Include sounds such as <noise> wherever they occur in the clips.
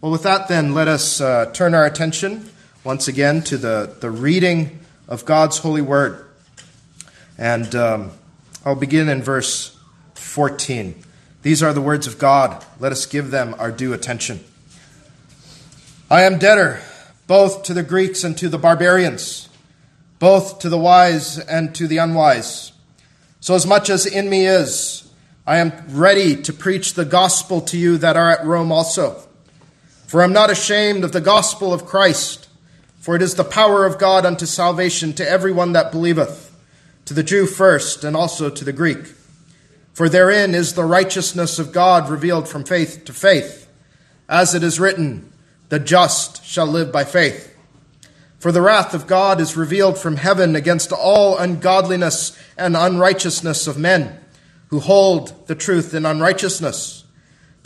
Well, with that, then, let us uh, turn our attention once again to the, the reading of God's holy word. And um, I'll begin in verse 14. These are the words of God. Let us give them our due attention. I am debtor both to the Greeks and to the barbarians, both to the wise and to the unwise. So, as much as in me is, I am ready to preach the gospel to you that are at Rome also. For I am not ashamed of the gospel of Christ, for it is the power of God unto salvation to everyone that believeth, to the Jew first, and also to the Greek. For therein is the righteousness of God revealed from faith to faith, as it is written, The just shall live by faith. For the wrath of God is revealed from heaven against all ungodliness and unrighteousness of men, who hold the truth in unrighteousness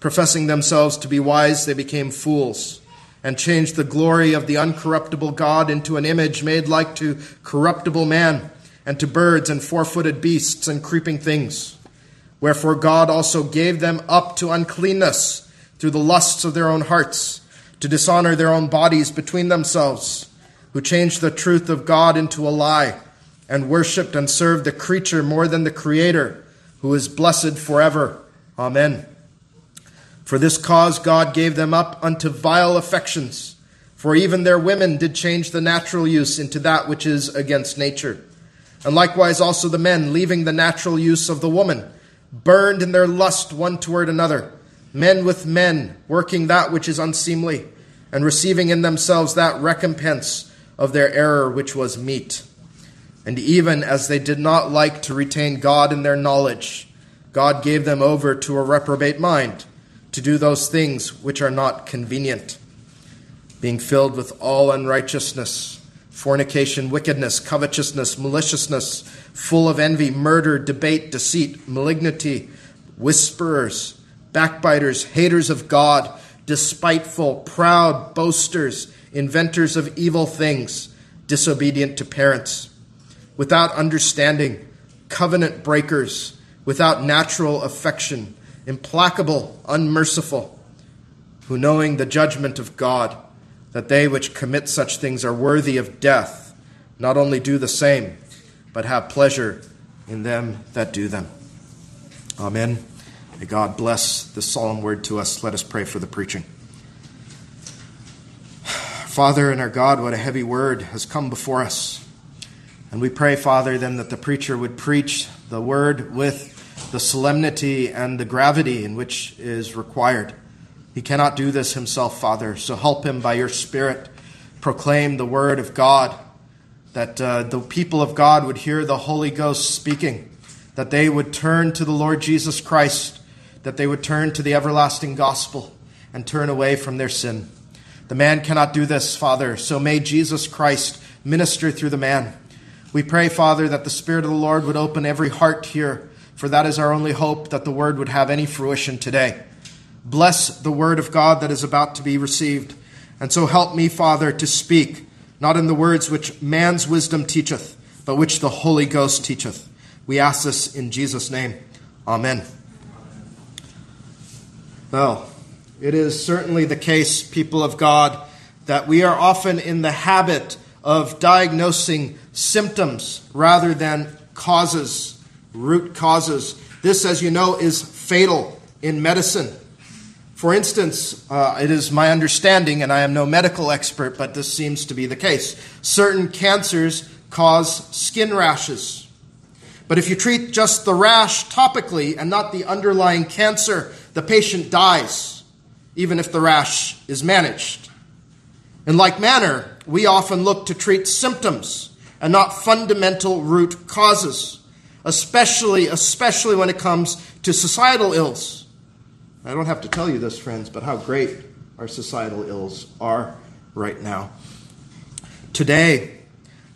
Professing themselves to be wise, they became fools and changed the glory of the uncorruptible God into an image made like to corruptible man and to birds and four footed beasts and creeping things. Wherefore God also gave them up to uncleanness through the lusts of their own hearts, to dishonor their own bodies between themselves, who changed the truth of God into a lie, and worshipped and served the creature more than the Creator, who is blessed forever. Amen. For this cause God gave them up unto vile affections. For even their women did change the natural use into that which is against nature. And likewise also the men, leaving the natural use of the woman, burned in their lust one toward another, men with men, working that which is unseemly, and receiving in themselves that recompense of their error which was meet. And even as they did not like to retain God in their knowledge, God gave them over to a reprobate mind to do those things which are not convenient, being filled with all unrighteousness, fornication, wickedness, covetousness, maliciousness, full of envy, murder, debate, deceit, malignity, whisperers, backbiters, haters of God, despiteful, proud, boasters, inventors of evil things, disobedient to parents, without understanding, covenant breakers, without natural affection implacable, unmerciful, who knowing the judgment of God, that they which commit such things are worthy of death, not only do the same, but have pleasure in them that do them. Amen. May God bless this solemn word to us. Let us pray for the preaching. Father and our God, what a heavy word has come before us. And we pray, Father, then that the preacher would preach the word with the solemnity and the gravity in which is required. He cannot do this himself, Father, so help him by your Spirit. Proclaim the word of God, that uh, the people of God would hear the Holy Ghost speaking, that they would turn to the Lord Jesus Christ, that they would turn to the everlasting gospel and turn away from their sin. The man cannot do this, Father, so may Jesus Christ minister through the man. We pray, Father, that the Spirit of the Lord would open every heart here for that is our only hope that the word would have any fruition today. Bless the word of God that is about to be received. And so help me, Father, to speak, not in the words which man's wisdom teacheth, but which the Holy Ghost teacheth. We ask this in Jesus' name. Amen. Well, it is certainly the case, people of God, that we are often in the habit of diagnosing symptoms rather than causes root causes. This, as you know, is fatal in medicine. For instance, uh, it is my understanding, and I am no medical expert, but this seems to be the case. Certain cancers cause skin rashes. But if you treat just the rash topically and not the underlying cancer, the patient dies, even if the rash is managed. In like manner, we often look to treat symptoms and not fundamental root causes especially, especially when it comes to societal ills. I don't have to tell you this, friends, but how great our societal ills are right now. Today,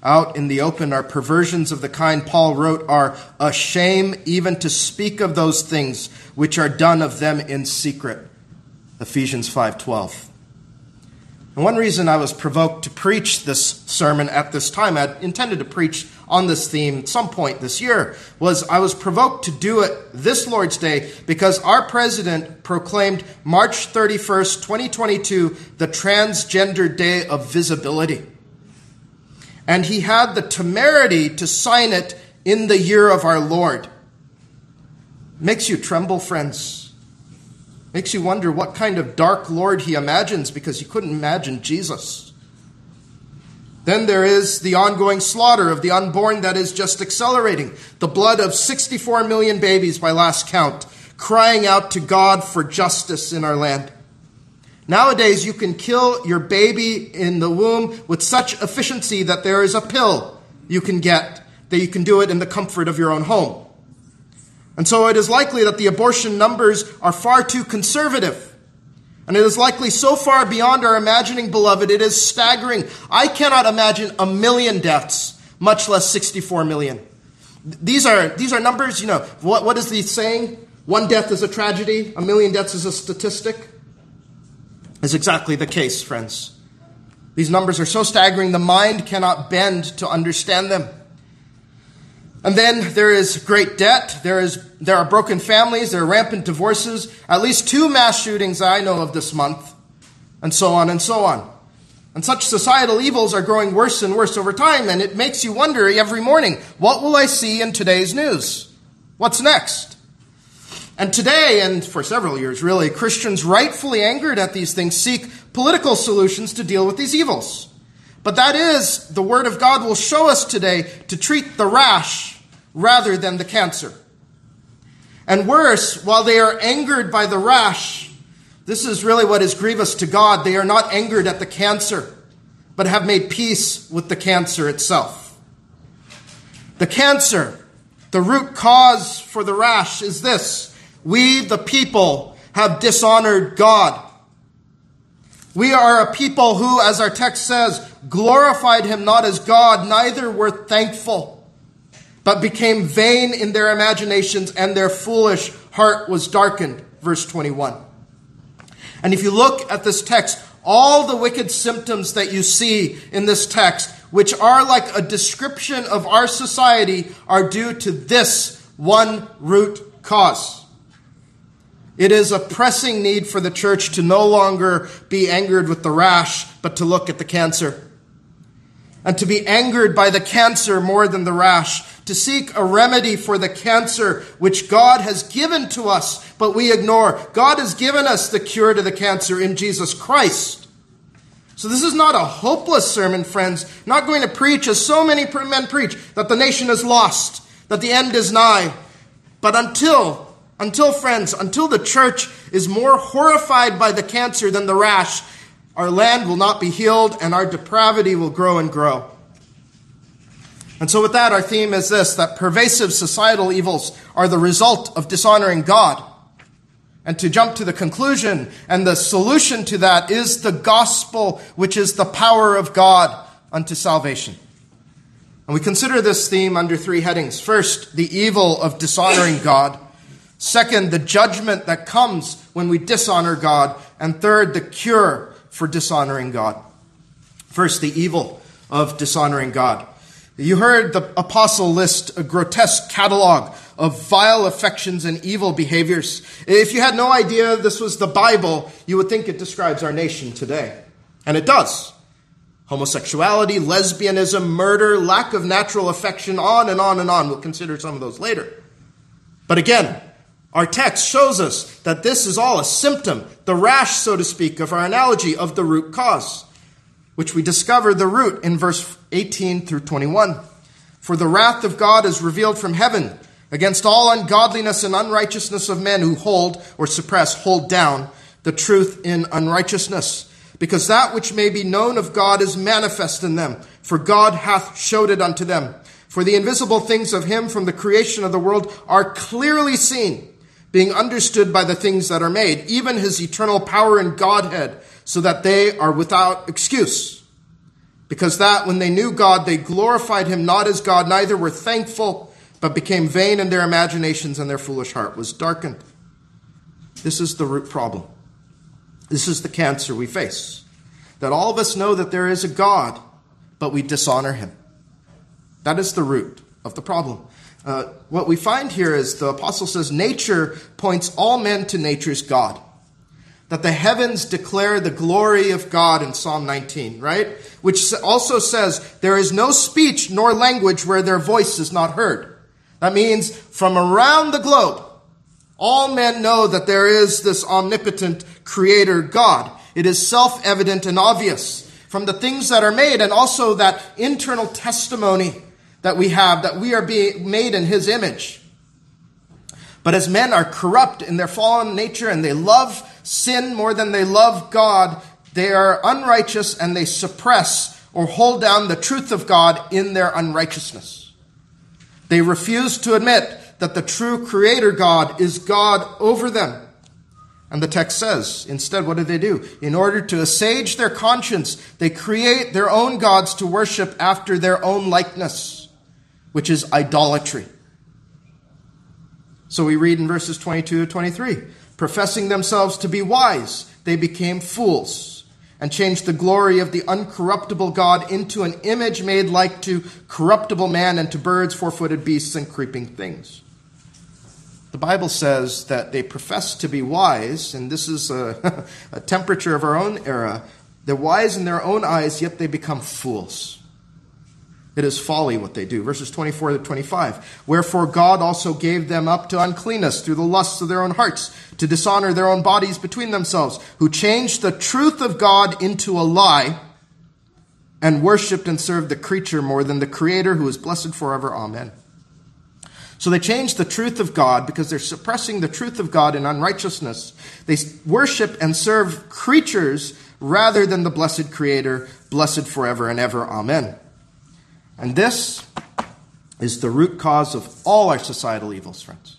out in the open our perversions of the kind Paul wrote are a shame even to speak of those things which are done of them in secret. Ephesians 5:12. And one reason I was provoked to preach this sermon at this time, I intended to preach on this theme some point this year, was I was provoked to do it this Lord's Day because our president proclaimed March 31st, 2022, the Transgender Day of Visibility. And he had the temerity to sign it in the year of our Lord. Makes you tremble, friends. Makes you wonder what kind of dark Lord he imagines because he couldn't imagine Jesus. Then there is the ongoing slaughter of the unborn that is just accelerating. The blood of 64 million babies by last count, crying out to God for justice in our land. Nowadays, you can kill your baby in the womb with such efficiency that there is a pill you can get, that you can do it in the comfort of your own home. And so it is likely that the abortion numbers are far too conservative. And it is likely so far beyond our imagining, beloved, it is staggering. I cannot imagine a million deaths, much less 64 million. These are, these are numbers, you know, what, what is the saying? One death is a tragedy, a million deaths is a statistic. Is exactly the case, friends. These numbers are so staggering, the mind cannot bend to understand them. And then there is great debt. There, is, there are broken families. There are rampant divorces. At least two mass shootings I know of this month. And so on and so on. And such societal evils are growing worse and worse over time. And it makes you wonder every morning what will I see in today's news? What's next? And today, and for several years really, Christians rightfully angered at these things seek political solutions to deal with these evils. But that is, the Word of God will show us today to treat the rash rather than the cancer. And worse, while they are angered by the rash, this is really what is grievous to God. They are not angered at the cancer, but have made peace with the cancer itself. The cancer, the root cause for the rash is this we, the people, have dishonored God. We are a people who, as our text says, glorified him not as God, neither were thankful but became vain in their imaginations, and their foolish heart was darkened. Verse 21. And if you look at this text, all the wicked symptoms that you see in this text, which are like a description of our society, are due to this one root cause. It is a pressing need for the church to no longer be angered with the rash, but to look at the cancer. And to be angered by the cancer more than the rash, to seek a remedy for the cancer which God has given to us, but we ignore. God has given us the cure to the cancer in Jesus Christ. So this is not a hopeless sermon, friends. not going to preach, as so many men preach, that the nation is lost, that the end is nigh. But until, until friends, until the church is more horrified by the cancer than the rash, our land will not be healed and our depravity will grow and grow. And so, with that, our theme is this that pervasive societal evils are the result of dishonoring God. And to jump to the conclusion, and the solution to that is the gospel, which is the power of God unto salvation. And we consider this theme under three headings. First, the evil of dishonoring God. Second, the judgment that comes when we dishonor God. And third, the cure for dishonoring God. First, the evil of dishonoring God. You heard the apostle list a grotesque catalog of vile affections and evil behaviors. If you had no idea this was the Bible, you would think it describes our nation today. And it does. Homosexuality, lesbianism, murder, lack of natural affection, on and on and on. We'll consider some of those later. But again, our text shows us that this is all a symptom, the rash, so to speak, of our analogy of the root cause which we discover the root in verse 18 through 21. For the wrath of God is revealed from heaven against all ungodliness and unrighteousness of men who hold or suppress, hold down the truth in unrighteousness. Because that which may be known of God is manifest in them, for God hath showed it unto them. For the invisible things of him from the creation of the world are clearly seen, being understood by the things that are made, even his eternal power and Godhead so that they are without excuse. Because that when they knew God, they glorified him not as God, neither were thankful, but became vain in their imaginations, and their foolish heart was darkened. This is the root problem. This is the cancer we face. That all of us know that there is a God, but we dishonor him. That is the root of the problem. Uh, what we find here is the apostle says nature points all men to nature's God. That the heavens declare the glory of God in Psalm 19, right? Which also says, There is no speech nor language where their voice is not heard. That means from around the globe, all men know that there is this omnipotent creator God. It is self evident and obvious from the things that are made and also that internal testimony that we have that we are being made in his image. But as men are corrupt in their fallen nature and they love sin more than they love God, they are unrighteous and they suppress or hold down the truth of God in their unrighteousness. They refuse to admit that the true creator God is God over them. And the text says, instead, what do they do? In order to assuage their conscience, they create their own gods to worship after their own likeness, which is idolatry. So we read in verses 22 to 23 professing themselves to be wise, they became fools and changed the glory of the uncorruptible God into an image made like to corruptible man and to birds, four footed beasts, and creeping things. The Bible says that they profess to be wise, and this is a, <laughs> a temperature of our own era. They're wise in their own eyes, yet they become fools. It is folly what they do. Verses 24 to 25. Wherefore God also gave them up to uncleanness through the lusts of their own hearts, to dishonor their own bodies between themselves, who changed the truth of God into a lie, and worshipped and served the creature more than the Creator, who is blessed forever. Amen. So they change the truth of God because they're suppressing the truth of God in unrighteousness. They worship and serve creatures rather than the blessed Creator, blessed forever and ever. Amen. And this is the root cause of all our societal evils, friends.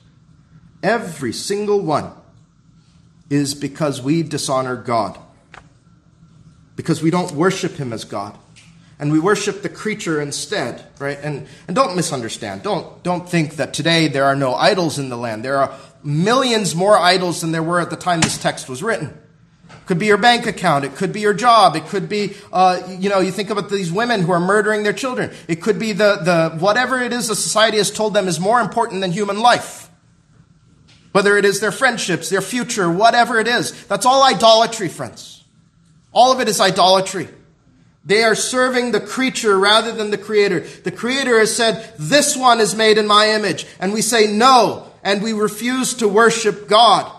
Every single one is because we dishonor God, because we don't worship Him as God and we worship the creature instead, right? And, and don't misunderstand. Don't, don't think that today there are no idols in the land. There are millions more idols than there were at the time this text was written. Could be your bank account. It could be your job. It could be, uh, you know, you think about these women who are murdering their children. It could be the, the, whatever it is the society has told them is more important than human life. Whether it is their friendships, their future, whatever it is. That's all idolatry, friends. All of it is idolatry. They are serving the creature rather than the creator. The creator has said, this one is made in my image. And we say no, and we refuse to worship God.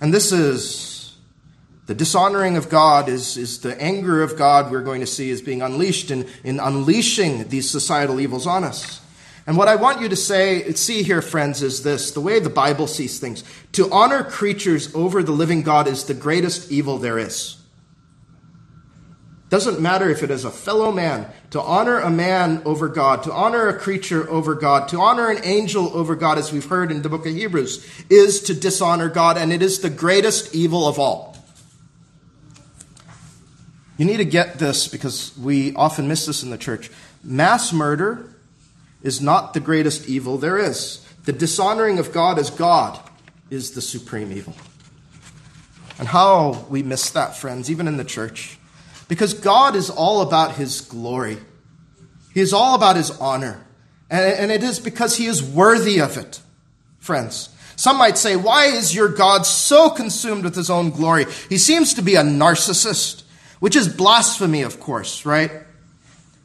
And this is the dishonoring of God is, is the anger of God we're going to see is being unleashed in, in unleashing these societal evils on us. And what I want you to say, see here, friends, is this the way the Bible sees things. To honor creatures over the living God is the greatest evil there is. Doesn't matter if it is a fellow man. To honor a man over God, to honor a creature over God, to honor an angel over God, as we've heard in the book of Hebrews, is to dishonor God, and it is the greatest evil of all. You need to get this because we often miss this in the church. Mass murder is not the greatest evil there is. The dishonoring of God as God is the supreme evil. And how we miss that, friends, even in the church. Because God is all about his glory. He is all about his honor. And it is because he is worthy of it, friends. Some might say, why is your God so consumed with his own glory? He seems to be a narcissist, which is blasphemy, of course, right?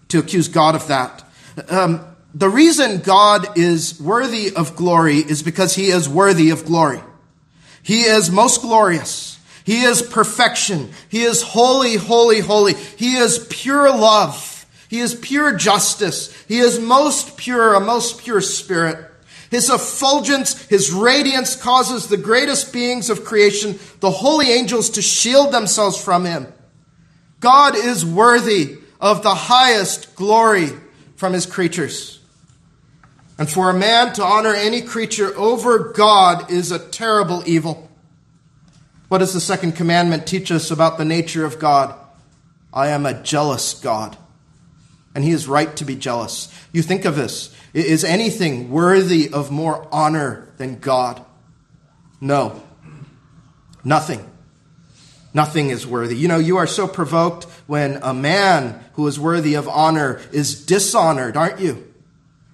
To accuse God of that. Um, the reason God is worthy of glory is because he is worthy of glory. He is most glorious. He is perfection. He is holy, holy, holy. He is pure love. He is pure justice. He is most pure, a most pure spirit. His effulgence, his radiance causes the greatest beings of creation, the holy angels, to shield themselves from him. God is worthy of the highest glory from his creatures. And for a man to honor any creature over God is a terrible evil. What does the second commandment teach us about the nature of God? I am a jealous God. And he is right to be jealous. You think of this. Is anything worthy of more honor than God? No. Nothing. Nothing is worthy. You know, you are so provoked when a man who is worthy of honor is dishonored, aren't you?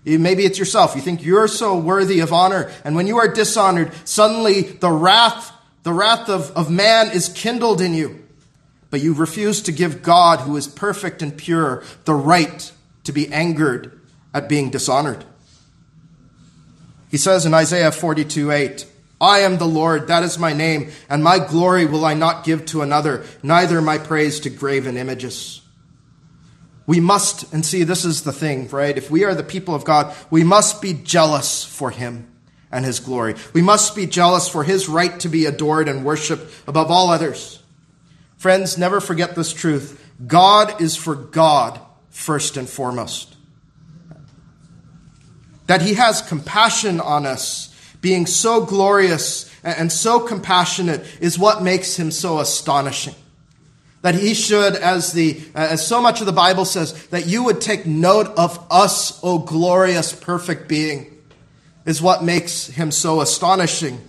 Maybe it's yourself. You think you're so worthy of honor. And when you are dishonored, suddenly the wrath, the wrath of, of man is kindled in you. But you refuse to give God, who is perfect and pure, the right to be angered at being dishonored. He says in Isaiah 42 8, I am the Lord, that is my name, and my glory will I not give to another, neither my praise to graven images. We must, and see, this is the thing, right? If we are the people of God, we must be jealous for Him and His glory. We must be jealous for His right to be adored and worshiped above all others. Friends, never forget this truth. God is for God first and foremost. That He has compassion on us being so glorious and so compassionate is what makes him so astonishing. That he should, as the as so much of the Bible says, that you would take note of us, O glorious, perfect being, is what makes him so astonishing.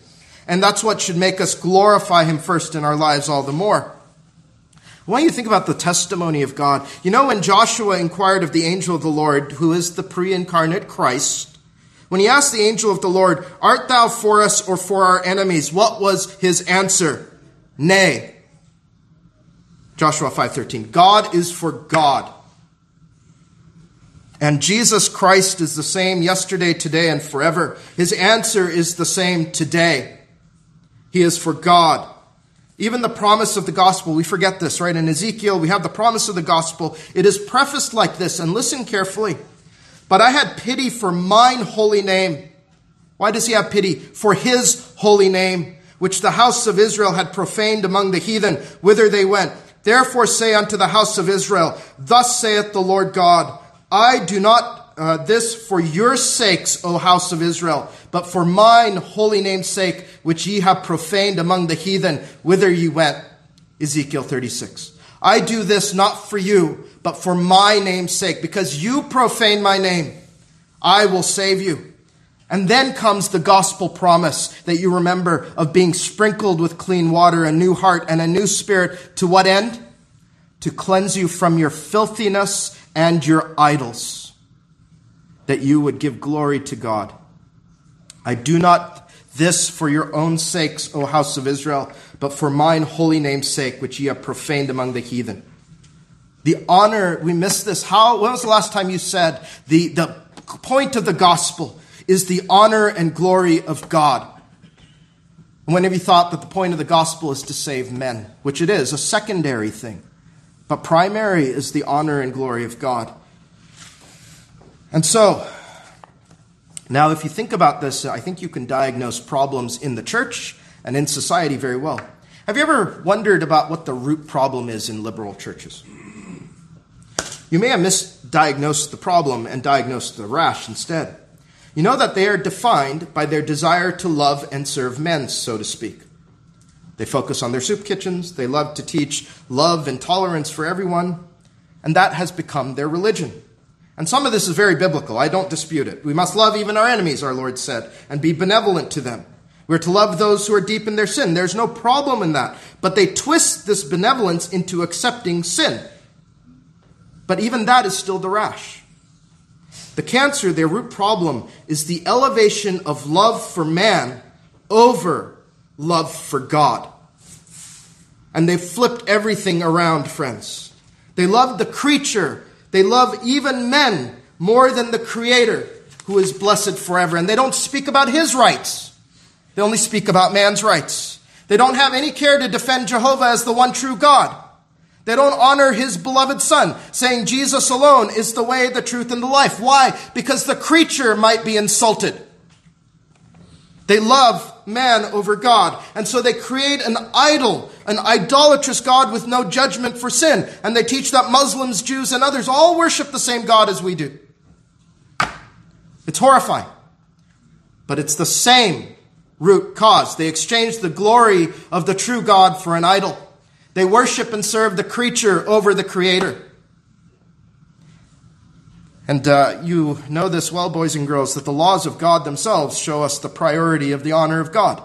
And that's what should make us glorify him first in our lives all the more. I want you to think about the testimony of God. You know, when Joshua inquired of the angel of the Lord, who is the pre incarnate Christ, when he asked the angel of the Lord, Art thou for us or for our enemies? What was his answer? Nay. Joshua 5:13. God is for God. And Jesus Christ is the same yesterday, today, and forever. His answer is the same today. He is for God. Even the promise of the gospel, we forget this, right? In Ezekiel, we have the promise of the gospel. It is prefaced like this, and listen carefully. But I had pity for mine holy name. Why does he have pity? For his holy name, which the house of Israel had profaned among the heathen, whither they went. Therefore say unto the house of Israel, Thus saith the Lord God, I do not uh, this for your sakes, O house of Israel, but for mine holy name's sake, which ye have profaned among the heathen, whither ye went. Ezekiel 36. I do this not for you, but for my name's sake, because you profane my name, I will save you. And then comes the gospel promise that you remember of being sprinkled with clean water, a new heart, and a new spirit. To what end? To cleanse you from your filthiness and your idols, that you would give glory to God. I do not this for your own sakes, O house of Israel, but for mine holy name's sake, which ye have profaned among the heathen. The honor, we miss this. How, when was the last time you said the, the point of the gospel is the honor and glory of God? When have you thought that the point of the gospel is to save men? Which it is, a secondary thing. But primary is the honor and glory of God. And so, now if you think about this, I think you can diagnose problems in the church and in society very well. Have you ever wondered about what the root problem is in liberal churches? You may have misdiagnosed the problem and diagnosed the rash instead. You know that they are defined by their desire to love and serve men, so to speak. They focus on their soup kitchens, they love to teach love and tolerance for everyone, and that has become their religion. And some of this is very biblical. I don't dispute it. We must love even our enemies, our Lord said, and be benevolent to them. We're to love those who are deep in their sin. There's no problem in that. But they twist this benevolence into accepting sin. But even that is still the rash. The cancer, their root problem, is the elevation of love for man over love for God. And they've flipped everything around, friends. They love the creature, they love even men more than the Creator, who is blessed forever. And they don't speak about his rights, they only speak about man's rights. They don't have any care to defend Jehovah as the one true God. They don't honor his beloved son, saying Jesus alone is the way, the truth, and the life. Why? Because the creature might be insulted. They love man over God. And so they create an idol, an idolatrous God with no judgment for sin. And they teach that Muslims, Jews, and others all worship the same God as we do. It's horrifying. But it's the same root cause. They exchange the glory of the true God for an idol. They worship and serve the creature over the creator. And uh, you know this well, boys and girls, that the laws of God themselves show us the priority of the honor of God.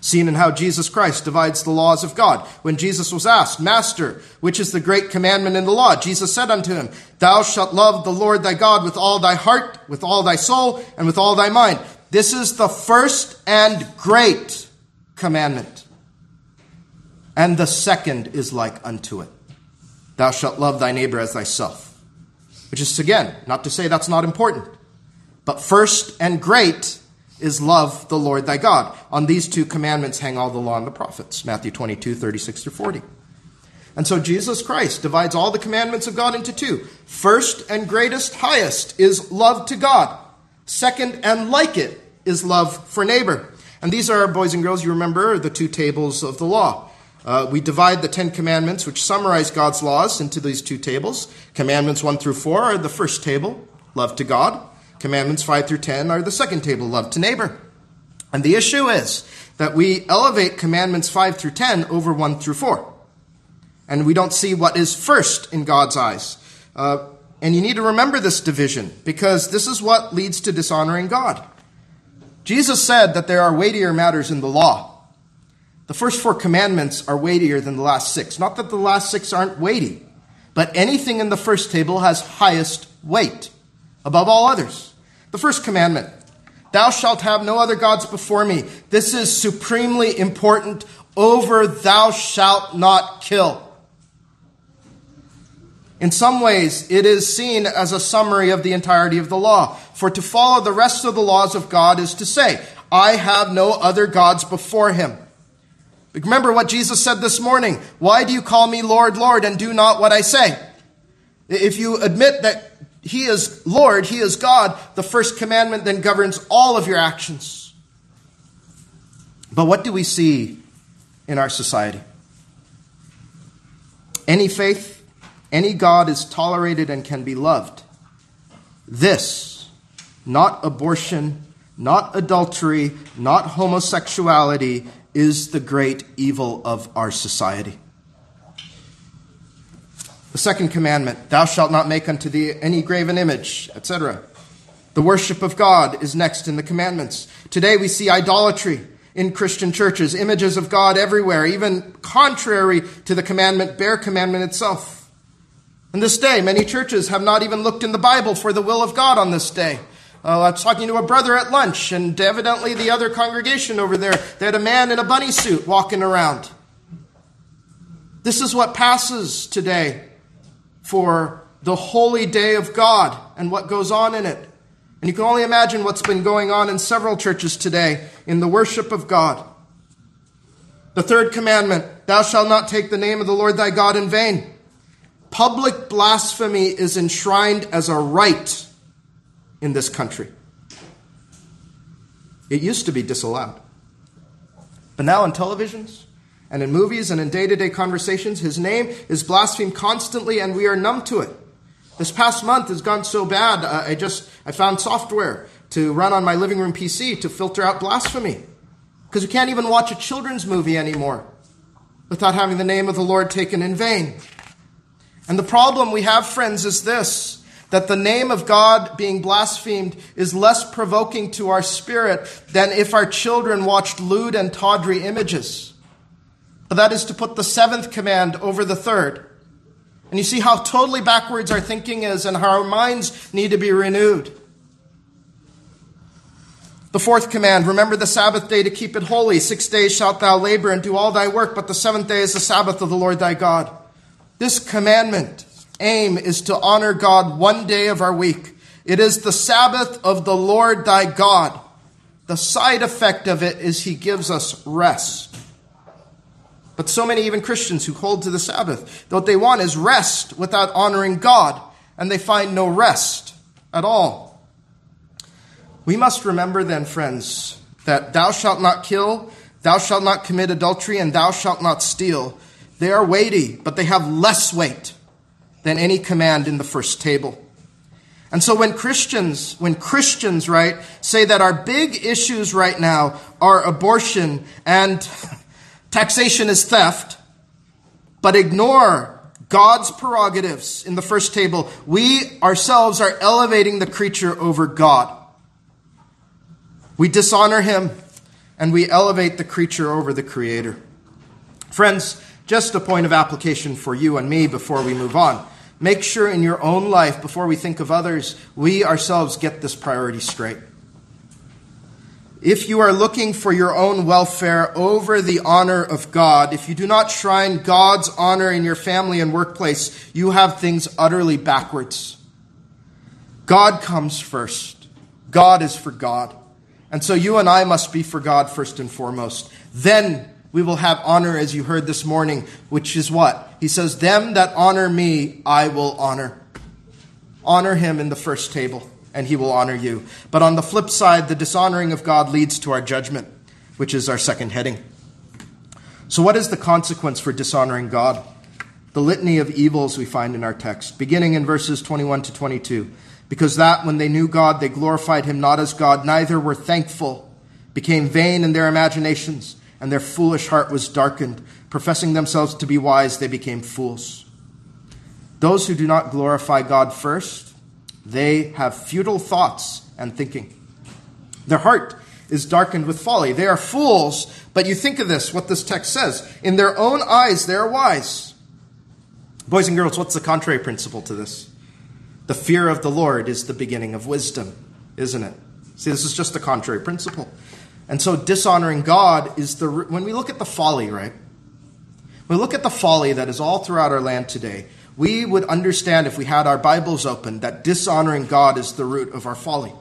Seen in how Jesus Christ divides the laws of God. When Jesus was asked, Master, which is the great commandment in the law? Jesus said unto him, Thou shalt love the Lord thy God with all thy heart, with all thy soul, and with all thy mind. This is the first and great commandment. And the second is like unto it. Thou shalt love thy neighbor as thyself. Which is, again, not to say that's not important. But first and great is love the Lord thy God. On these two commandments hang all the law and the prophets. Matthew 22, 36 through 40. And so Jesus Christ divides all the commandments of God into two. First and greatest, highest is love to God. Second and like it is love for neighbor. And these are, boys and girls, you remember the two tables of the law. Uh, we divide the Ten Commandments, which summarize God's laws, into these two tables. Commandments 1 through 4 are the first table, love to God. Commandments 5 through 10 are the second table, love to neighbor. And the issue is that we elevate Commandments 5 through 10 over 1 through 4. And we don't see what is first in God's eyes. Uh, and you need to remember this division because this is what leads to dishonoring God. Jesus said that there are weightier matters in the law the first four commandments are weightier than the last six. Not that the last six aren't weighty, but anything in the first table has highest weight above all others. The first commandment Thou shalt have no other gods before me. This is supremely important over thou shalt not kill. In some ways, it is seen as a summary of the entirety of the law. For to follow the rest of the laws of God is to say, I have no other gods before him. Remember what Jesus said this morning. Why do you call me Lord, Lord, and do not what I say? If you admit that He is Lord, He is God, the first commandment then governs all of your actions. But what do we see in our society? Any faith, any God is tolerated and can be loved. This, not abortion, not adultery, not homosexuality, is the great evil of our society. The second commandment, thou shalt not make unto thee any graven image, etc. The worship of God is next in the commandments. Today we see idolatry in Christian churches, images of God everywhere, even contrary to the commandment, bare commandment itself. In this day, many churches have not even looked in the Bible for the will of God on this day. Uh, I was talking to a brother at lunch, and evidently the other congregation over there, they had a man in a bunny suit walking around. This is what passes today for the holy day of God and what goes on in it. And you can only imagine what's been going on in several churches today in the worship of God. The third commandment Thou shalt not take the name of the Lord thy God in vain. Public blasphemy is enshrined as a right in this country. It used to be disallowed. But now in televisions and in movies and in day to day conversations, his name is blasphemed constantly and we are numb to it. This past month has gone so bad, uh, I just I found software to run on my living room PC to filter out blasphemy. Because we can't even watch a children's movie anymore without having the name of the Lord taken in vain. And the problem we have, friends, is this that the name of God being blasphemed is less provoking to our spirit than if our children watched lewd and tawdry images. But that is to put the seventh command over the third. And you see how totally backwards our thinking is and how our minds need to be renewed. The fourth command, remember the Sabbath day to keep it holy. Six days shalt thou labor and do all thy work, but the seventh day is the Sabbath of the Lord thy God. This commandment aim is to honor God one day of our week. It is the Sabbath of the Lord thy God. The side effect of it is he gives us rest. But so many, even Christians who hold to the Sabbath, what they want is rest without honoring God, and they find no rest at all. We must remember then, friends, that thou shalt not kill, thou shalt not commit adultery, and thou shalt not steal. They are weighty, but they have less weight than any command in the first table. And so when Christians, when Christians, right, say that our big issues right now are abortion and <laughs> taxation is theft, but ignore God's prerogatives in the first table, we ourselves are elevating the creature over God. We dishonor him and we elevate the creature over the creator. Friends, just a point of application for you and me before we move on. Make sure in your own life, before we think of others, we ourselves get this priority straight. If you are looking for your own welfare over the honor of God, if you do not shrine God's honor in your family and workplace, you have things utterly backwards. God comes first. God is for God. And so you and I must be for God first and foremost. Then we will have honor, as you heard this morning, which is what? He says, Them that honor me, I will honor. Honor him in the first table, and he will honor you. But on the flip side, the dishonoring of God leads to our judgment, which is our second heading. So, what is the consequence for dishonoring God? The litany of evils we find in our text, beginning in verses 21 to 22. Because that when they knew God, they glorified him not as God, neither were thankful, became vain in their imaginations and their foolish heart was darkened. Professing themselves to be wise, they became fools. Those who do not glorify God first, they have futile thoughts and thinking. Their heart is darkened with folly. They are fools, but you think of this, what this text says. In their own eyes, they are wise. Boys and girls, what's the contrary principle to this? The fear of the Lord is the beginning of wisdom, isn't it? See, this is just the contrary principle. And so dishonoring God is the, when we look at the folly, right? When we look at the folly that is all throughout our land today, we would understand if we had our Bibles open that dishonoring God is the root of our folly.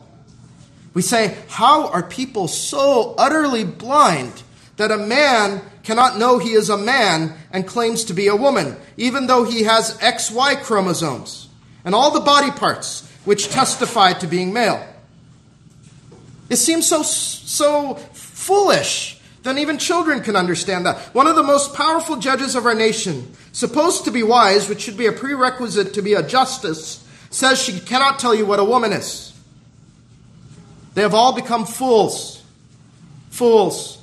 We say, how are people so utterly blind that a man cannot know he is a man and claims to be a woman, even though he has XY chromosomes and all the body parts which testify to being male? It seems so, so foolish that even children can understand that. One of the most powerful judges of our nation, supposed to be wise, which should be a prerequisite to be a justice, says she cannot tell you what a woman is. They have all become fools. Fools.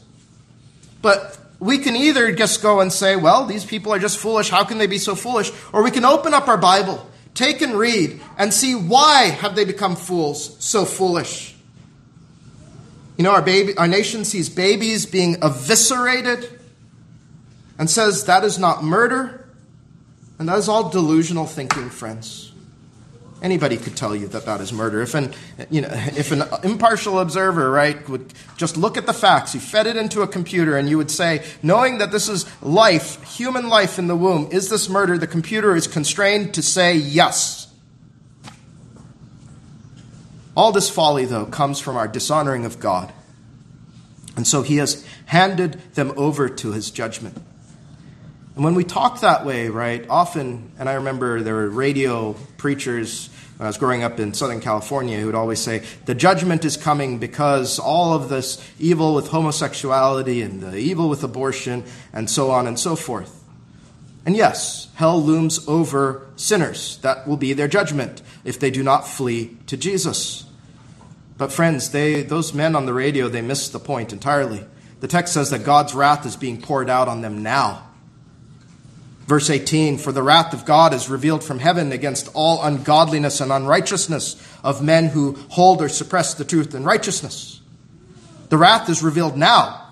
But we can either just go and say, well, these people are just foolish. How can they be so foolish? Or we can open up our Bible, take and read, and see why have they become fools, so foolish. You know, our, baby, our nation sees babies being eviscerated and says that is not murder. And that is all delusional thinking, friends. Anybody could tell you that that is murder. If an, you know, if an impartial observer, right, would just look at the facts, you fed it into a computer, and you would say, knowing that this is life, human life in the womb, is this murder? The computer is constrained to say yes. All this folly, though, comes from our dishonoring of God. And so he has handed them over to his judgment. And when we talk that way, right, often, and I remember there were radio preachers when I was growing up in Southern California who would always say, the judgment is coming because all of this evil with homosexuality and the evil with abortion and so on and so forth. And yes, hell looms over sinners. That will be their judgment if they do not flee to Jesus. But friends, they, those men on the radio, they missed the point entirely. The text says that God's wrath is being poured out on them now. Verse 18 For the wrath of God is revealed from heaven against all ungodliness and unrighteousness of men who hold or suppress the truth and righteousness. The wrath is revealed now.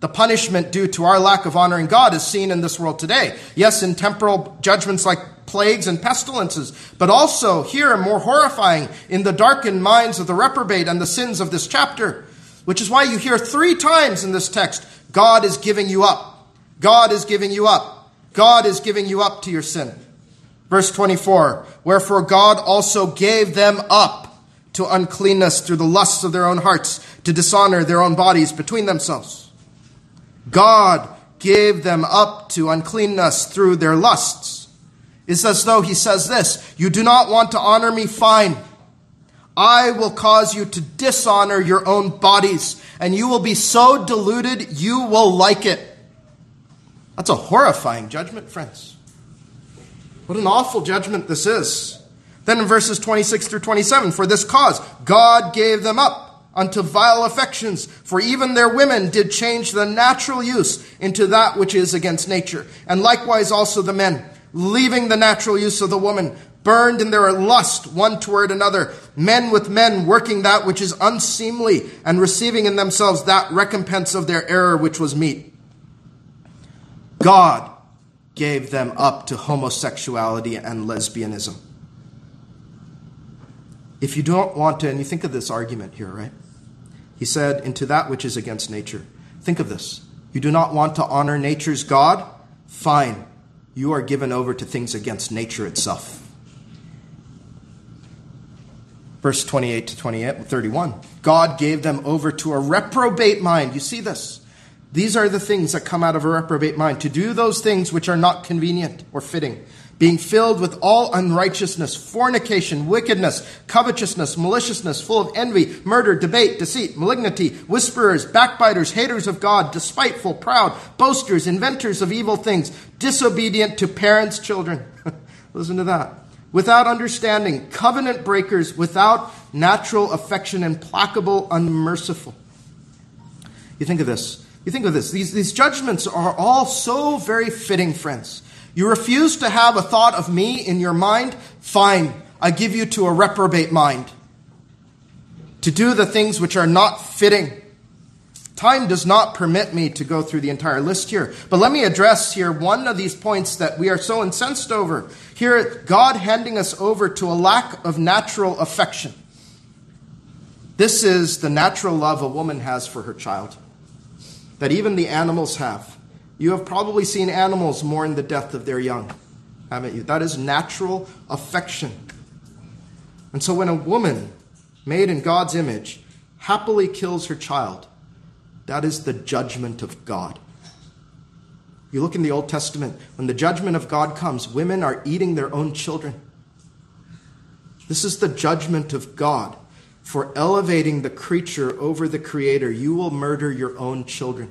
The punishment due to our lack of honoring God is seen in this world today. Yes, in temporal judgments like plagues and pestilences, but also here and more horrifying in the darkened minds of the reprobate and the sins of this chapter, which is why you hear three times in this text God is giving you up. God is giving you up. God is giving you up to your sin. Verse 24 Wherefore God also gave them up to uncleanness through the lusts of their own hearts, to dishonor their own bodies between themselves. God gave them up to uncleanness through their lusts. It's as though he says this You do not want to honor me? Fine. I will cause you to dishonor your own bodies, and you will be so deluded you will like it. That's a horrifying judgment, friends. What an awful judgment this is. Then in verses 26 through 27, for this cause, God gave them up unto vile affections, for even their women did change the natural use into that which is against nature. And likewise also the men, leaving the natural use of the woman, burned in their lust one toward another, men with men working that which is unseemly, and receiving in themselves that recompense of their error which was meet. God gave them up to homosexuality and lesbianism. If you don't want to, and you think of this argument here, right? He said, into that which is against nature. Think of this. You do not want to honor nature's God? Fine. You are given over to things against nature itself. Verse 28 to 28, 31. God gave them over to a reprobate mind. You see this? These are the things that come out of a reprobate mind to do those things which are not convenient or fitting, being filled with all unrighteousness, fornication, wickedness, covetousness, maliciousness, full of envy, murder, debate, deceit, malignity, whisperers, backbiters, haters of God, despiteful, proud, boasters, inventors of evil things, disobedient to parents' children. <laughs> Listen to that. Without understanding, covenant breakers, without natural affection, implacable, unmerciful. You think of this you think of this. These, these judgments are all so very fitting, friends. You refuse to have a thought of me in your mind? Fine. I give you to a reprobate mind. To do the things which are not fitting. Time does not permit me to go through the entire list here. But let me address here one of these points that we are so incensed over. Here, God handing us over to a lack of natural affection. This is the natural love a woman has for her child that even the animals have. You have probably seen animals mourn the death of their young, haven't you? That is natural affection. And so when a woman made in God's image happily kills her child, that is the judgment of God. You look in the Old Testament, when the judgment of God comes, women are eating their own children. This is the judgment of God for elevating the creature over the creator, you will murder your own children.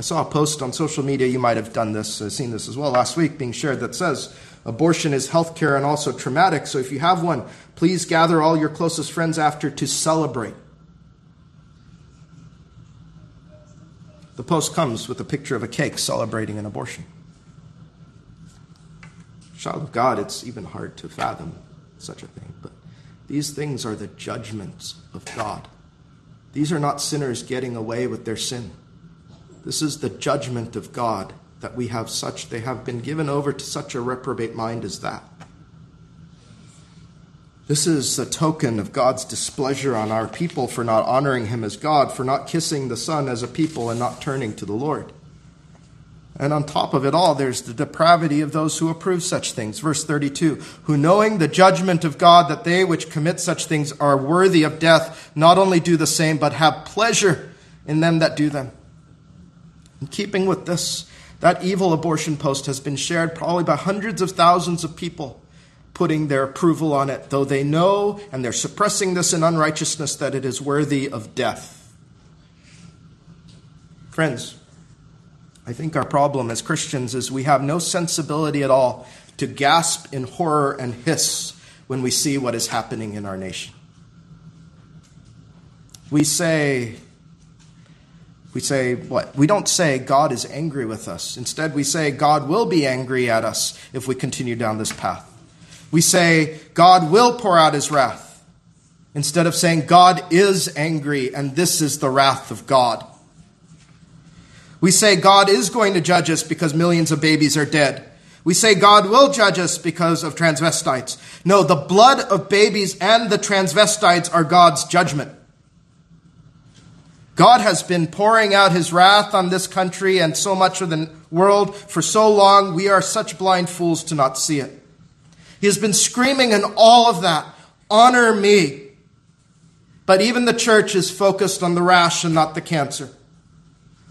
I saw a post on social media, you might have done this, uh, seen this as well last week, being shared that says abortion is healthcare and also traumatic. So if you have one, please gather all your closest friends after to celebrate. The post comes with a picture of a cake celebrating an abortion. Child of God, it's even hard to fathom such a thing, but these things are the judgments of God. These are not sinners getting away with their sin. This is the judgment of God that we have such, they have been given over to such a reprobate mind as that. This is a token of God's displeasure on our people for not honoring Him as God, for not kissing the Son as a people and not turning to the Lord. And on top of it all, there's the depravity of those who approve such things. Verse 32 Who knowing the judgment of God that they which commit such things are worthy of death, not only do the same, but have pleasure in them that do them. In keeping with this, that evil abortion post has been shared probably by hundreds of thousands of people putting their approval on it, though they know and they're suppressing this in unrighteousness that it is worthy of death. Friends, I think our problem as Christians is we have no sensibility at all to gasp in horror and hiss when we see what is happening in our nation. We say, we say what? We don't say God is angry with us. Instead, we say God will be angry at us if we continue down this path. We say God will pour out his wrath. Instead of saying God is angry and this is the wrath of God. We say God is going to judge us because millions of babies are dead. We say God will judge us because of transvestites. No, the blood of babies and the transvestites are God's judgment. God has been pouring out his wrath on this country and so much of the world for so long, we are such blind fools to not see it. He has been screaming in all of that, honor me. But even the church is focused on the rash and not the cancer.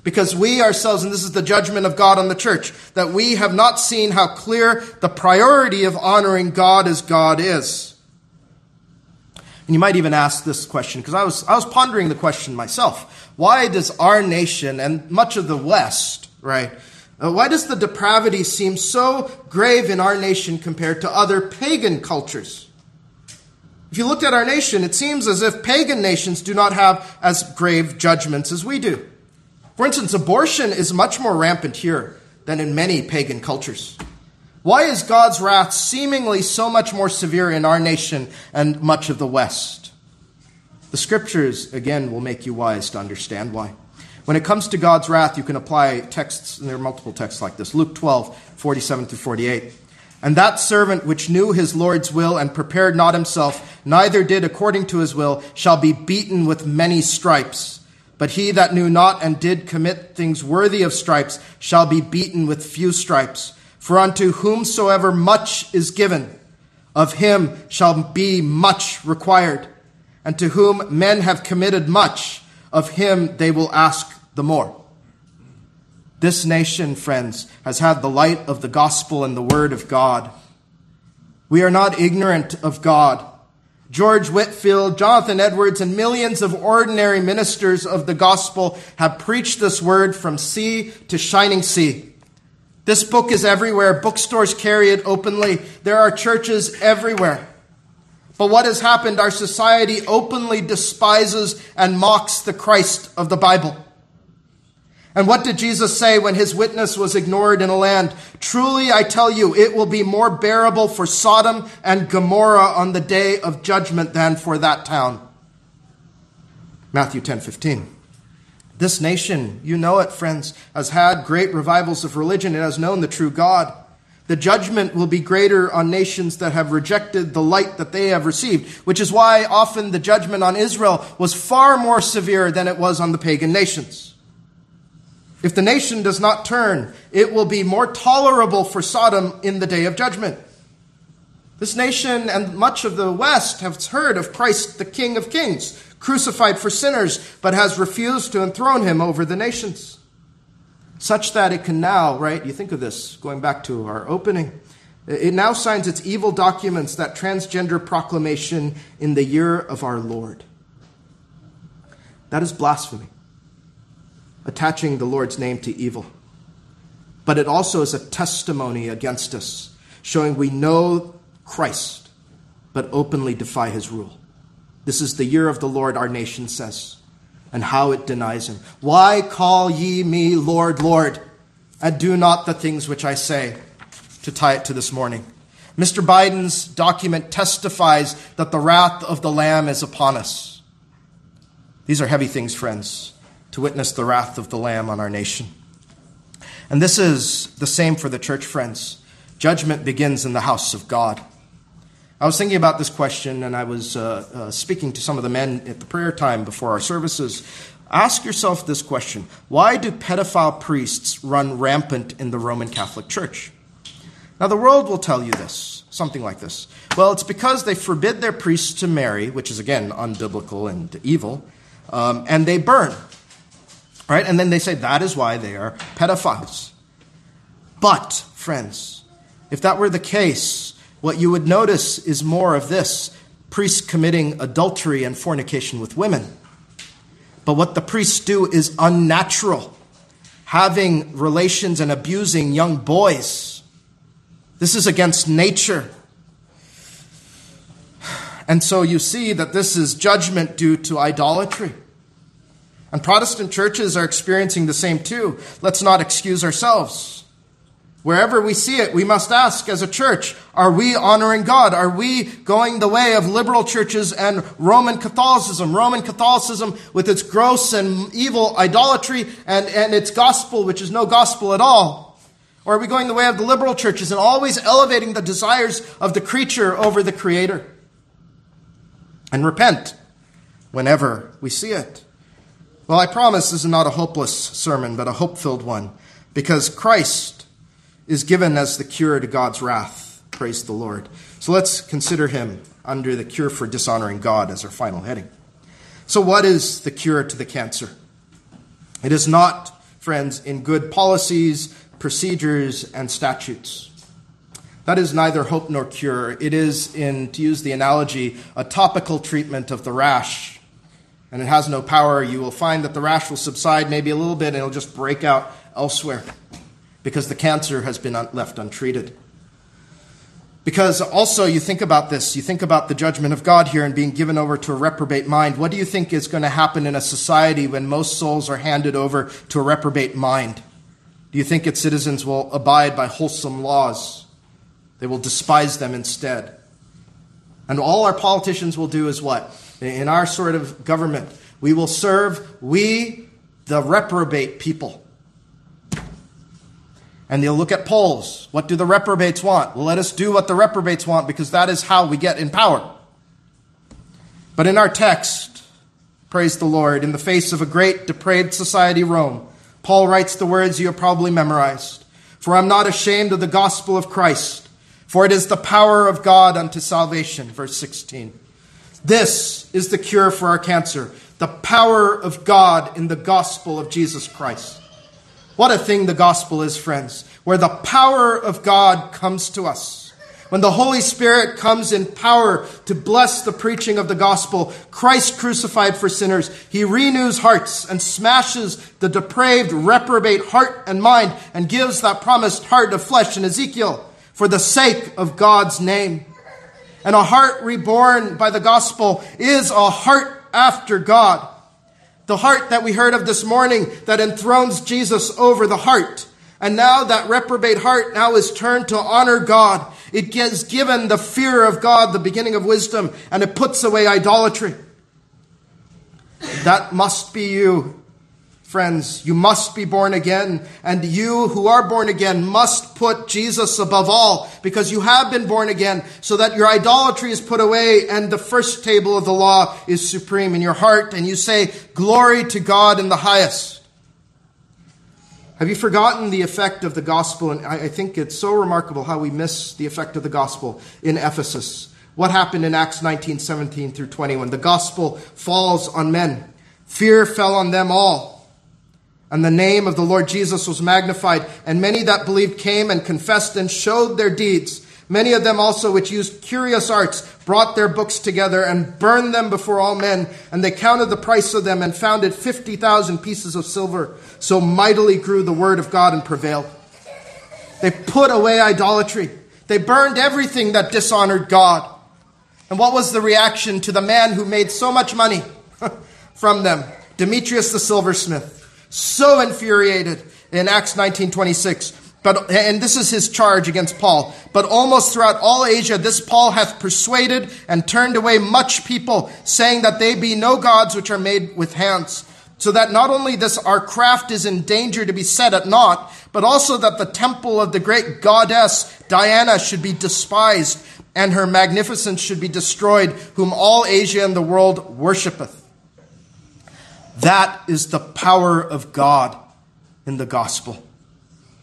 Because we ourselves, and this is the judgment of God on the church, that we have not seen how clear the priority of honoring God as God is. And you might even ask this question, because I was, I was pondering the question myself. Why does our nation and much of the West, right, Uh, why does the depravity seem so grave in our nation compared to other pagan cultures? If you looked at our nation, it seems as if pagan nations do not have as grave judgments as we do. For instance, abortion is much more rampant here than in many pagan cultures. Why is God's wrath seemingly so much more severe in our nation and much of the West? The scriptures, again, will make you wise to understand why. When it comes to God's wrath, you can apply texts, and there are multiple texts like this. Luke 12, 47 through 48. And that servant which knew his Lord's will and prepared not himself, neither did according to his will, shall be beaten with many stripes. But he that knew not and did commit things worthy of stripes shall be beaten with few stripes. For unto whomsoever much is given, of him shall be much required. And to whom men have committed much, of him they will ask the more. This nation, friends, has had the light of the gospel and the word of God. We are not ignorant of God. George Whitefield, Jonathan Edwards, and millions of ordinary ministers of the gospel have preached this word from sea to shining sea. This book is everywhere. Bookstores carry it openly. There are churches everywhere. But what has happened? Our society openly despises and mocks the Christ of the Bible. And what did Jesus say when his witness was ignored in a land? Truly, I tell you, it will be more bearable for Sodom and Gomorrah on the day of judgment than for that town. Matthew 10 15. This nation, you know it, friends, has had great revivals of religion. It has known the true God. The judgment will be greater on nations that have rejected the light that they have received, which is why often the judgment on Israel was far more severe than it was on the pagan nations. If the nation does not turn, it will be more tolerable for Sodom in the day of judgment. This nation and much of the West have heard of Christ, the King of Kings, crucified for sinners, but has refused to enthrone him over the nations. Such that it can now, right? You think of this, going back to our opening. It now signs its evil documents, that transgender proclamation in the year of our Lord. That is blasphemy attaching the Lord's name to evil. But it also is a testimony against us, showing we know Christ, but openly defy his rule. This is the year of the Lord, our nation says, and how it denies him. Why call ye me Lord, Lord, and do not the things which I say? To tie it to this morning. Mr. Biden's document testifies that the wrath of the Lamb is upon us. These are heavy things, friends to witness the wrath of the Lamb on our nation. And this is the same for the church, friends. Judgment begins in the house of God. I was thinking about this question and I was uh, uh, speaking to some of the men at the prayer time before our services. Ask yourself this question Why do pedophile priests run rampant in the Roman Catholic Church? Now, the world will tell you this, something like this. Well, it's because they forbid their priests to marry, which is again unbiblical and evil, um, and they burn. Right? And then they say that is why they are pedophiles. But, friends, if that were the case, what you would notice is more of this priests committing adultery and fornication with women. But what the priests do is unnatural, having relations and abusing young boys. This is against nature. And so you see that this is judgment due to idolatry. And Protestant churches are experiencing the same too. Let's not excuse ourselves. Wherever we see it, we must ask as a church, are we honoring God? Are we going the way of liberal churches and Roman Catholicism? Roman Catholicism with its gross and evil idolatry and, and its gospel, which is no gospel at all. Or are we going the way of the liberal churches and always elevating the desires of the creature over the creator? And repent whenever we see it. Well, I promise this is not a hopeless sermon, but a hope filled one, because Christ is given as the cure to God's wrath. Praise the Lord. So let's consider him under the cure for dishonoring God as our final heading. So, what is the cure to the cancer? It is not, friends, in good policies, procedures, and statutes. That is neither hope nor cure. It is, in, to use the analogy, a topical treatment of the rash and it has no power, you will find that the rash will subside maybe a little bit and it'll just break out elsewhere because the cancer has been left untreated. Because also, you think about this, you think about the judgment of God here and being given over to a reprobate mind. What do you think is going to happen in a society when most souls are handed over to a reprobate mind? Do you think its citizens will abide by wholesome laws? They will despise them instead. And all our politicians will do is what? In our sort of government, we will serve we, the reprobate people. And they'll look at polls. What do the reprobates want? Well, let us do what the reprobates want because that is how we get in power. But in our text, praise the Lord, in the face of a great depraved society, Rome, Paul writes the words you have probably memorized For I'm not ashamed of the gospel of Christ, for it is the power of God unto salvation. Verse 16. This is the cure for our cancer the power of God in the gospel of Jesus Christ. What a thing the gospel is, friends, where the power of God comes to us. When the Holy Spirit comes in power to bless the preaching of the gospel, Christ crucified for sinners, he renews hearts and smashes the depraved, reprobate heart and mind and gives that promised heart of flesh in Ezekiel for the sake of God's name. And a heart reborn by the gospel is a heart after God. The heart that we heard of this morning that enthrones Jesus over the heart. And now that reprobate heart now is turned to honor God. It gets given the fear of God, the beginning of wisdom, and it puts away idolatry. That must be you Friends, you must be born again, and you who are born again must put Jesus above all, because you have been born again, so that your idolatry is put away and the first table of the law is supreme in your heart, and you say, Glory to God in the highest. Have you forgotten the effect of the gospel? And I think it's so remarkable how we miss the effect of the gospel in Ephesus. What happened in Acts 19 17 through 21? the gospel falls on men? Fear fell on them all and the name of the Lord Jesus was magnified, and many that believed came and confessed and showed their deeds. Many of them also, which used curious arts, brought their books together and burned them before all men. And they counted the price of them and found it 50,000 pieces of silver. So mightily grew the word of God and prevailed. They put away idolatry. They burned everything that dishonored God. And what was the reaction to the man who made so much money <laughs> from them? Demetrius the silversmith so infuriated in Acts 19:26. But and this is his charge against Paul. But almost throughout all Asia this Paul hath persuaded and turned away much people, saying that they be no gods which are made with hands. So that not only this our craft is in danger to be set at naught, but also that the temple of the great goddess Diana should be despised, and her magnificence should be destroyed, whom all Asia and the world worshipeth. That is the power of God in the gospel.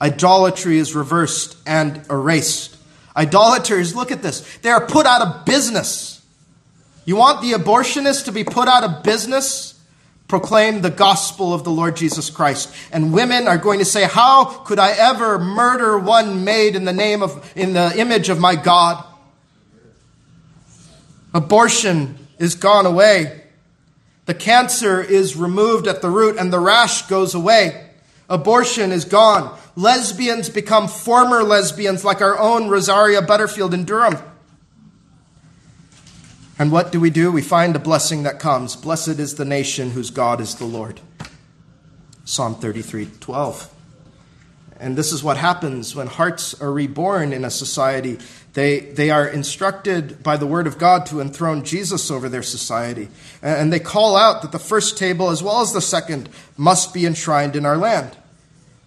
Idolatry is reversed and erased. Idolaters, look at this, they are put out of business. You want the abortionist to be put out of business? Proclaim the gospel of the Lord Jesus Christ. And women are going to say, How could I ever murder one made in the name of, in the image of my God? Abortion is gone away. The cancer is removed at the root and the rash goes away. Abortion is gone. Lesbians become former lesbians like our own Rosaria Butterfield in Durham. And what do we do? We find a blessing that comes. Blessed is the nation whose God is the Lord. Psalm 33 12. And this is what happens when hearts are reborn in a society they, they are instructed by the word of God to enthrone Jesus over their society. And they call out that the first table, as well as the second, must be enshrined in our land.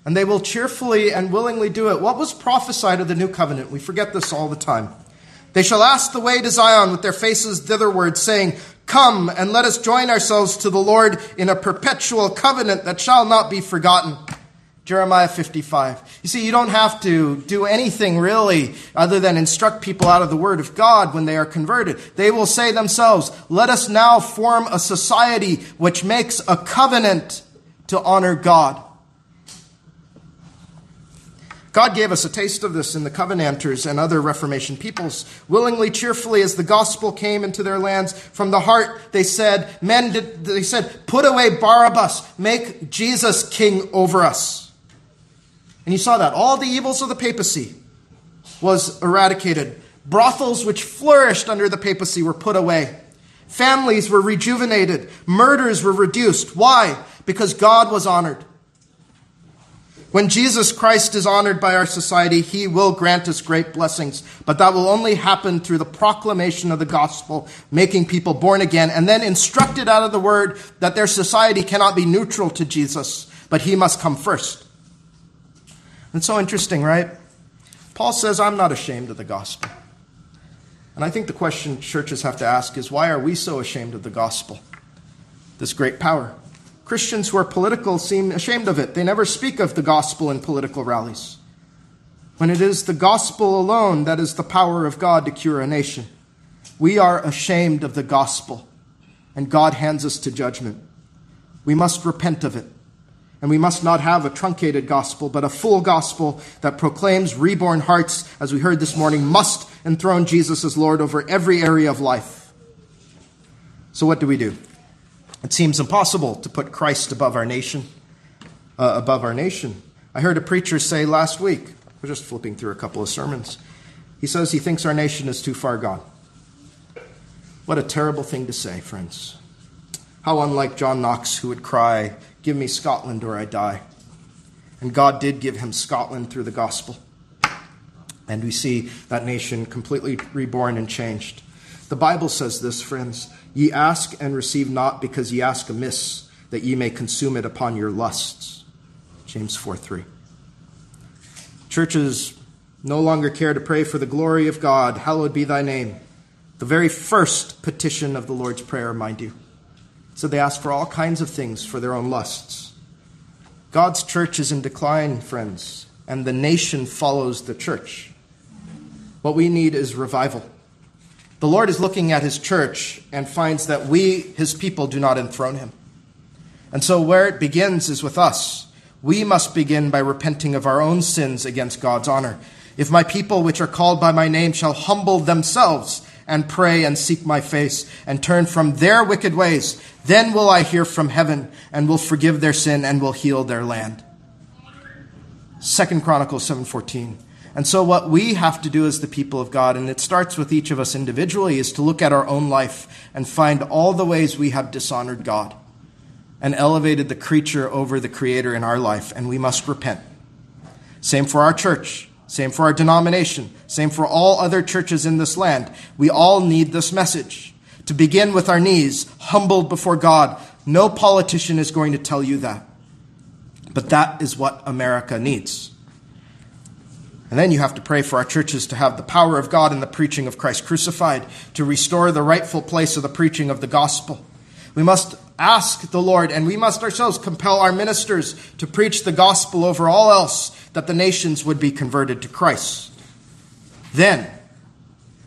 And they will cheerfully and willingly do it. What was prophesied of the new covenant? We forget this all the time. They shall ask the way to Zion with their faces thitherward, saying, Come and let us join ourselves to the Lord in a perpetual covenant that shall not be forgotten. Jeremiah 55. You see, you don't have to do anything really other than instruct people out of the Word of God when they are converted. They will say themselves, Let us now form a society which makes a covenant to honor God. God gave us a taste of this in the Covenanters and other Reformation peoples. Willingly, cheerfully, as the gospel came into their lands, from the heart they said, Men did, they said, Put away Barabbas, make Jesus king over us. And you saw that. All the evils of the papacy was eradicated. Brothels which flourished under the papacy were put away. Families were rejuvenated. Murders were reduced. Why? Because God was honored. When Jesus Christ is honored by our society, he will grant us great blessings. But that will only happen through the proclamation of the gospel, making people born again, and then instructed out of the word that their society cannot be neutral to Jesus, but he must come first. It's so interesting, right? Paul says, I'm not ashamed of the gospel. And I think the question churches have to ask is why are we so ashamed of the gospel? This great power. Christians who are political seem ashamed of it. They never speak of the gospel in political rallies. When it is the gospel alone that is the power of God to cure a nation, we are ashamed of the gospel, and God hands us to judgment. We must repent of it. And we must not have a truncated gospel, but a full gospel that proclaims reborn hearts, as we heard this morning, must enthrone Jesus as Lord over every area of life. So, what do we do? It seems impossible to put Christ above our nation. Uh, above our nation. I heard a preacher say last week, we're just flipping through a couple of sermons. He says he thinks our nation is too far gone. What a terrible thing to say, friends. How unlike John Knox, who would cry, Give me Scotland or I die. And God did give him Scotland through the gospel. And we see that nation completely reborn and changed. The Bible says this, friends Ye ask and receive not because ye ask amiss, that ye may consume it upon your lusts. James 4 3. Churches no longer care to pray for the glory of God. Hallowed be thy name. The very first petition of the Lord's Prayer, mind you. So they ask for all kinds of things for their own lusts. God's church is in decline, friends, and the nation follows the church. What we need is revival. The Lord is looking at his church and finds that we, his people, do not enthrone him. And so, where it begins is with us. We must begin by repenting of our own sins against God's honor. If my people, which are called by my name, shall humble themselves and pray and seek my face and turn from their wicked ways, then will I hear from heaven and will forgive their sin and will heal their land. Second Chronicles 7:14. And so, what we have to do as the people of God, and it starts with each of us individually, is to look at our own life and find all the ways we have dishonored God and elevated the creature over the creator in our life, and we must repent. Same for our church, same for our denomination, same for all other churches in this land. We all need this message. To begin with our knees, humbled before God. No politician is going to tell you that. But that is what America needs. And then you have to pray for our churches to have the power of God in the preaching of Christ crucified, to restore the rightful place of the preaching of the gospel. We must ask the Lord, and we must ourselves compel our ministers to preach the gospel over all else, that the nations would be converted to Christ. Then,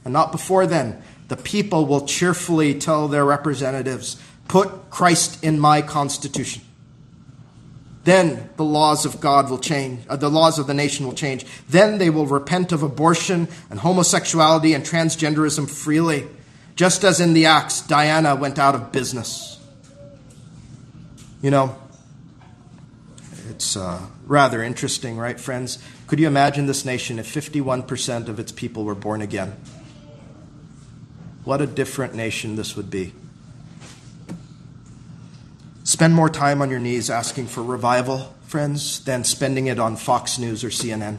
and not before then, the people will cheerfully tell their representatives, Put Christ in my constitution. Then the laws of God will change, uh, the laws of the nation will change. Then they will repent of abortion and homosexuality and transgenderism freely, just as in the Acts, Diana went out of business. You know, it's uh, rather interesting, right, friends? Could you imagine this nation if 51% of its people were born again? What a different nation this would be. Spend more time on your knees asking for revival, friends, than spending it on Fox News or CNN.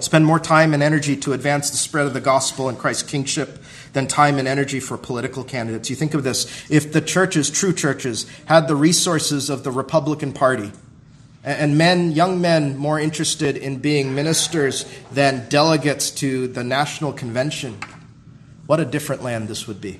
Spend more time and energy to advance the spread of the gospel and Christ's kingship than time and energy for political candidates. You think of this if the churches, true churches, had the resources of the Republican Party, and men, young men, more interested in being ministers than delegates to the national convention, what a different land this would be.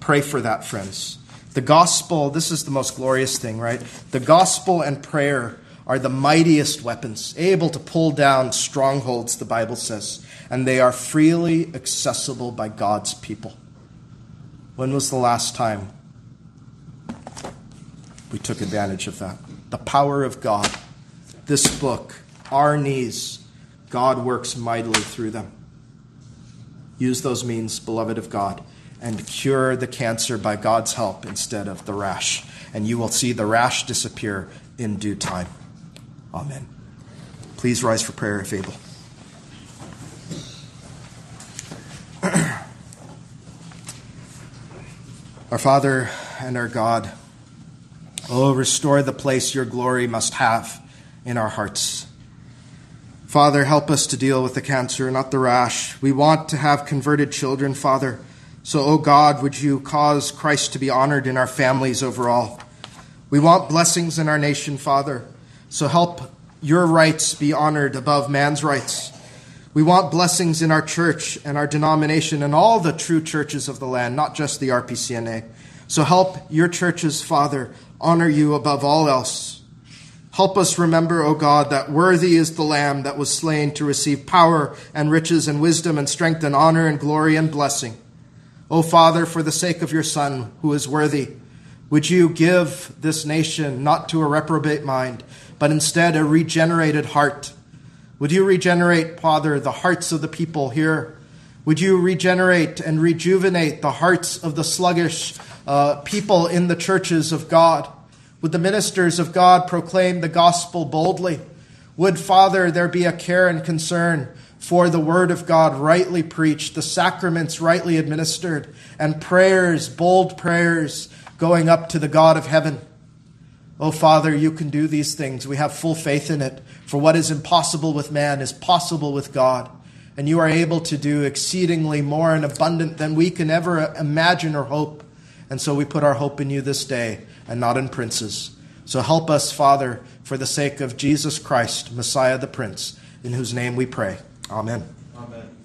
Pray for that, friends. The gospel, this is the most glorious thing, right? The gospel and prayer are the mightiest weapons, able to pull down strongholds, the Bible says, and they are freely accessible by God's people. When was the last time we took advantage of that? The power of God. This book, our knees, God works mightily through them. Use those means, beloved of God and cure the cancer by God's help instead of the rash. And you will see the rash disappear in due time. Amen. Please rise for prayer if able. <clears throat> our Father and our God, oh, restore the place your glory must have in our hearts. Father, help us to deal with the cancer, not the rash. We want to have converted children, Father. So, oh God, would you cause Christ to be honored in our families overall? We want blessings in our nation, Father. So help your rights be honored above man's rights. We want blessings in our church and our denomination and all the true churches of the land, not just the RPCNA. So help your churches, Father, honor you above all else. Help us remember, O God, that worthy is the Lamb that was slain to receive power and riches and wisdom and strength and honor and glory and blessing. O Father, for the sake of your Son, who is worthy, would you give this nation not to a reprobate mind, but instead a regenerated heart? Would you regenerate, Father, the hearts of the people here? Would you regenerate and rejuvenate the hearts of the sluggish uh, people in the churches of God? Would the ministers of God proclaim the gospel boldly? Would, Father, there be a care and concern for the word of God rightly preached, the sacraments rightly administered, and prayers, bold prayers, going up to the God of heaven? Oh, Father, you can do these things. We have full faith in it. For what is impossible with man is possible with God. And you are able to do exceedingly more and abundant than we can ever imagine or hope. And so we put our hope in you this day and not in princes. So help us, Father, for the sake of Jesus Christ, Messiah the Prince, in whose name we pray. Amen. Amen.